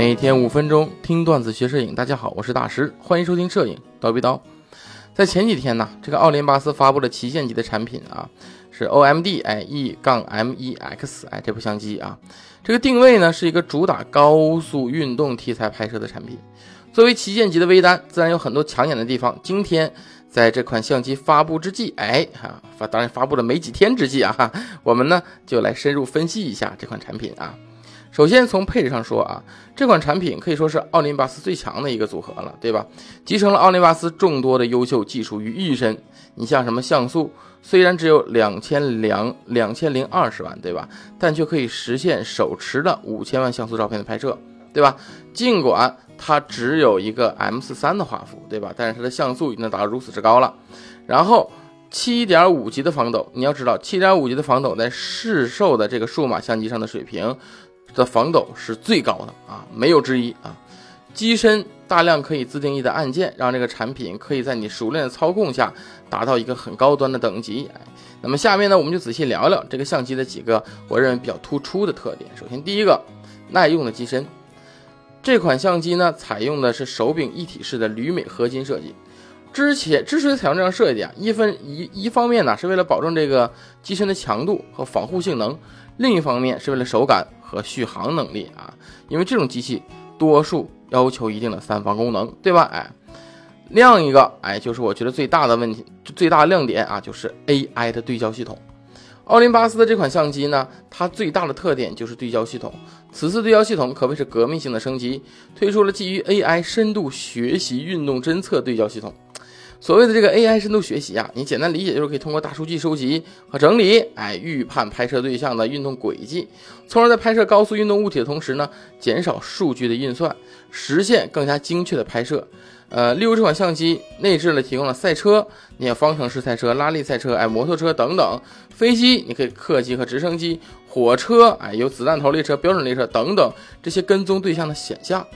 每天五分钟听段子学摄影，大家好，我是大师，欢迎收听摄影刀逼刀。在前几天呢，这个奥林巴斯发布了旗舰级的产品啊，是 OMD 哎 E 杠 M 一 X 哎这部相机啊，这个定位呢是一个主打高速运动题材拍摄的产品。作为旗舰级的微单，自然有很多抢眼的地方。今天在这款相机发布之际，哎哈发当然发布了没几天之际啊哈，我们呢就来深入分析一下这款产品啊。首先从配置上说啊，这款产品可以说是奥林巴斯最强的一个组合了，对吧？集成了奥林巴斯众多的优秀技术于一身。你像什么像素，虽然只有两千两两千零二十万，对吧？但却可以实现手持的五千万像素照片的拍摄，对吧？尽管它只有一个 M 四三的画幅，对吧？但是它的像素已经达到如此之高了。然后七点五级的防抖，你要知道，七点五级的防抖在市售的这个数码相机上的水平。的防抖是最高的啊，没有之一啊。机身大量可以自定义的按键，让这个产品可以在你熟练的操控下达到一个很高端的等级。哎，那么下面呢，我们就仔细聊聊这个相机的几个我认为比较突出的特点。首先，第一个，耐用的机身。这款相机呢，采用的是手柄一体式的铝镁合金设计。之前之所以采用这样设计啊，一分一一方面呢，是为了保证这个机身的强度和防护性能；另一方面是为了手感。和续航能力啊，因为这种机器多数要求一定的三防功能，对吧？哎，另一个哎，就是我觉得最大的问题、最大的亮点啊，就是 AI 的对焦系统。奥林巴斯的这款相机呢，它最大的特点就是对焦系统。此次对焦系统可谓是革命性的升级，推出了基于 AI 深度学习运动侦测对焦系统。所谓的这个 AI 深度学习啊，你简单理解就是可以通过大数据收集和整理，哎，预判拍摄对象的运动轨迹，从而在拍摄高速运动物体的同时呢，减少数据的运算，实现更加精确的拍摄。呃，例如这款相机内置了提供了赛车，你像方程式赛车、拉力赛车、哎，摩托车等等；飞机你可以客机和直升机；火车哎，有子弹头列车、标准列车等等这些跟踪对象的选项，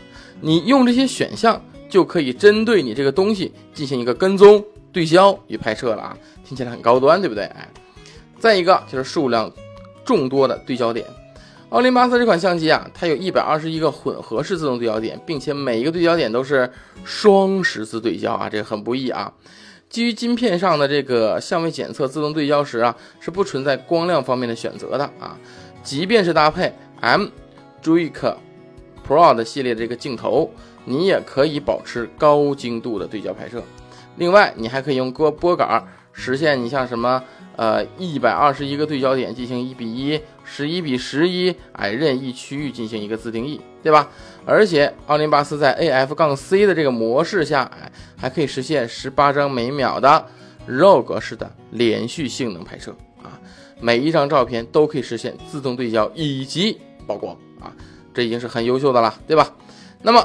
你用这些选项。就可以针对你这个东西进行一个跟踪、对焦与拍摄了啊，听起来很高端，对不对？哎，再一个就是数量众多的对焦点。奥林巴斯这款相机啊，它有一百二十一个混合式自动对焦点，并且每一个对焦点都是双十字对焦啊，这个很不易啊。基于晶片上的这个相位检测，自动对焦时啊是不存在光亮方面的选择的啊，即便是搭配 M Juic Pro 的系列这个镜头。你也可以保持高精度的对焦拍摄，另外你还可以用波波杆实现你像什么呃一百二十一个对焦点进行一比一、十一比十一，哎任意区域进行一个自定义，对吧？而且奥林巴斯在 AF 杠 C 的这个模式下，哎还可以实现十八张每秒的 RAW 格式的连续性能拍摄啊，每一张照片都可以实现自动对焦以及曝光啊，这已经是很优秀的了，对吧？那么。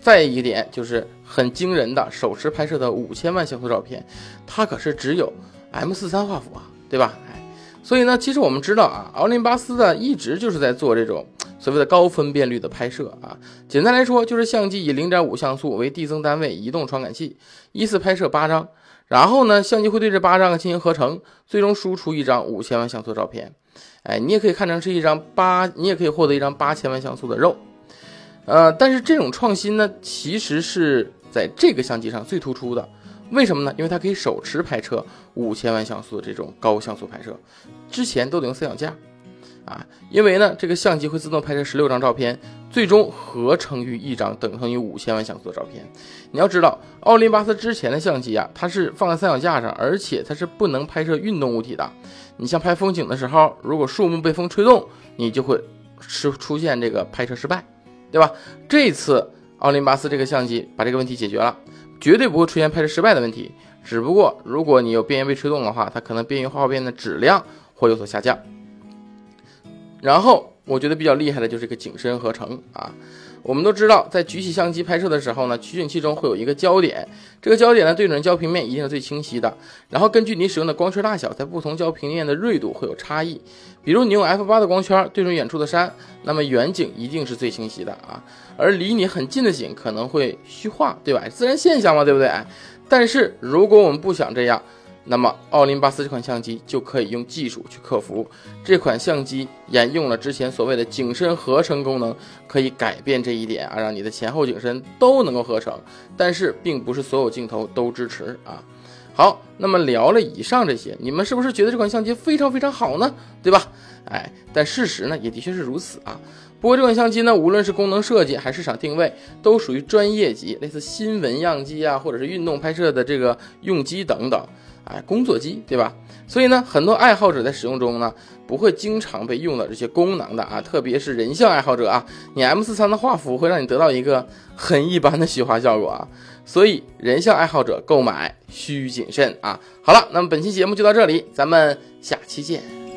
再一点就是很惊人的手持拍摄的五千万像素照片，它可是只有 M 四三画幅啊，对吧？哎，所以呢，其实我们知道啊，奥林巴斯的一直就是在做这种 所谓的高分辨率的拍摄啊。简单来说，就是相机以零点五像素为递增单位移动传感器，依次拍摄八张，然后呢，相机会对这八张进行合成，最终输出一张五千万像素照片。哎，你也可以看成是一张八，你也可以获得一张八千万像素的肉。呃，但是这种创新呢，其实是在这个相机上最突出的。为什么呢？因为它可以手持拍摄五千万像素的这种高像素拍摄，之前都得用三脚架啊。因为呢，这个相机会自动拍摄十六张照片，最终合成于一张等同于五千万像素的照片。你要知道，奥林巴斯之前的相机啊，它是放在三脚架上，而且它是不能拍摄运动物体的。你像拍风景的时候，如果树木被风吹动，你就会出出现这个拍摄失败。对吧？这次奥林巴斯这个相机把这个问题解决了，绝对不会出现拍摄失败的问题。只不过如果你有边缘被吹动的话，它可能边缘画片的质量会有所下降。然后我觉得比较厉害的就是这个景深合成啊。我们都知道，在举起相机拍摄的时候呢，取景器中会有一个焦点，这个焦点呢对准焦平面一定是最清晰的。然后根据你使用的光圈大小，在不同焦平面的锐度会有差异。比如你用 f 八的光圈对准远处的山，那么远景一定是最清晰的啊，而离你很近的景可能会虚化，对吧？自然现象嘛，对不对？但是如果我们不想这样，那么奥林巴斯这款相机就可以用技术去克服。这款相机沿用了之前所谓的景深合成功能，可以改变这一点啊，让你的前后景深都能够合成。但是并不是所有镜头都支持啊。好，那么聊了以上这些，你们是不是觉得这款相机非常非常好呢？对吧？哎，但事实呢也的确是如此啊。不过这款相机呢，无论是功能设计还是市场定位，都属于专业级，类似新闻样机啊，或者是运动拍摄的这个用机等等，哎，工作机，对吧？所以呢，很多爱好者在使用中呢，不会经常被用到这些功能的啊，特别是人像爱好者啊，你 M 四三的画幅会让你得到一个很一般的虚化效果啊，所以人像爱好者购买需谨慎啊。好了，那么本期节目就到这里，咱们下期见。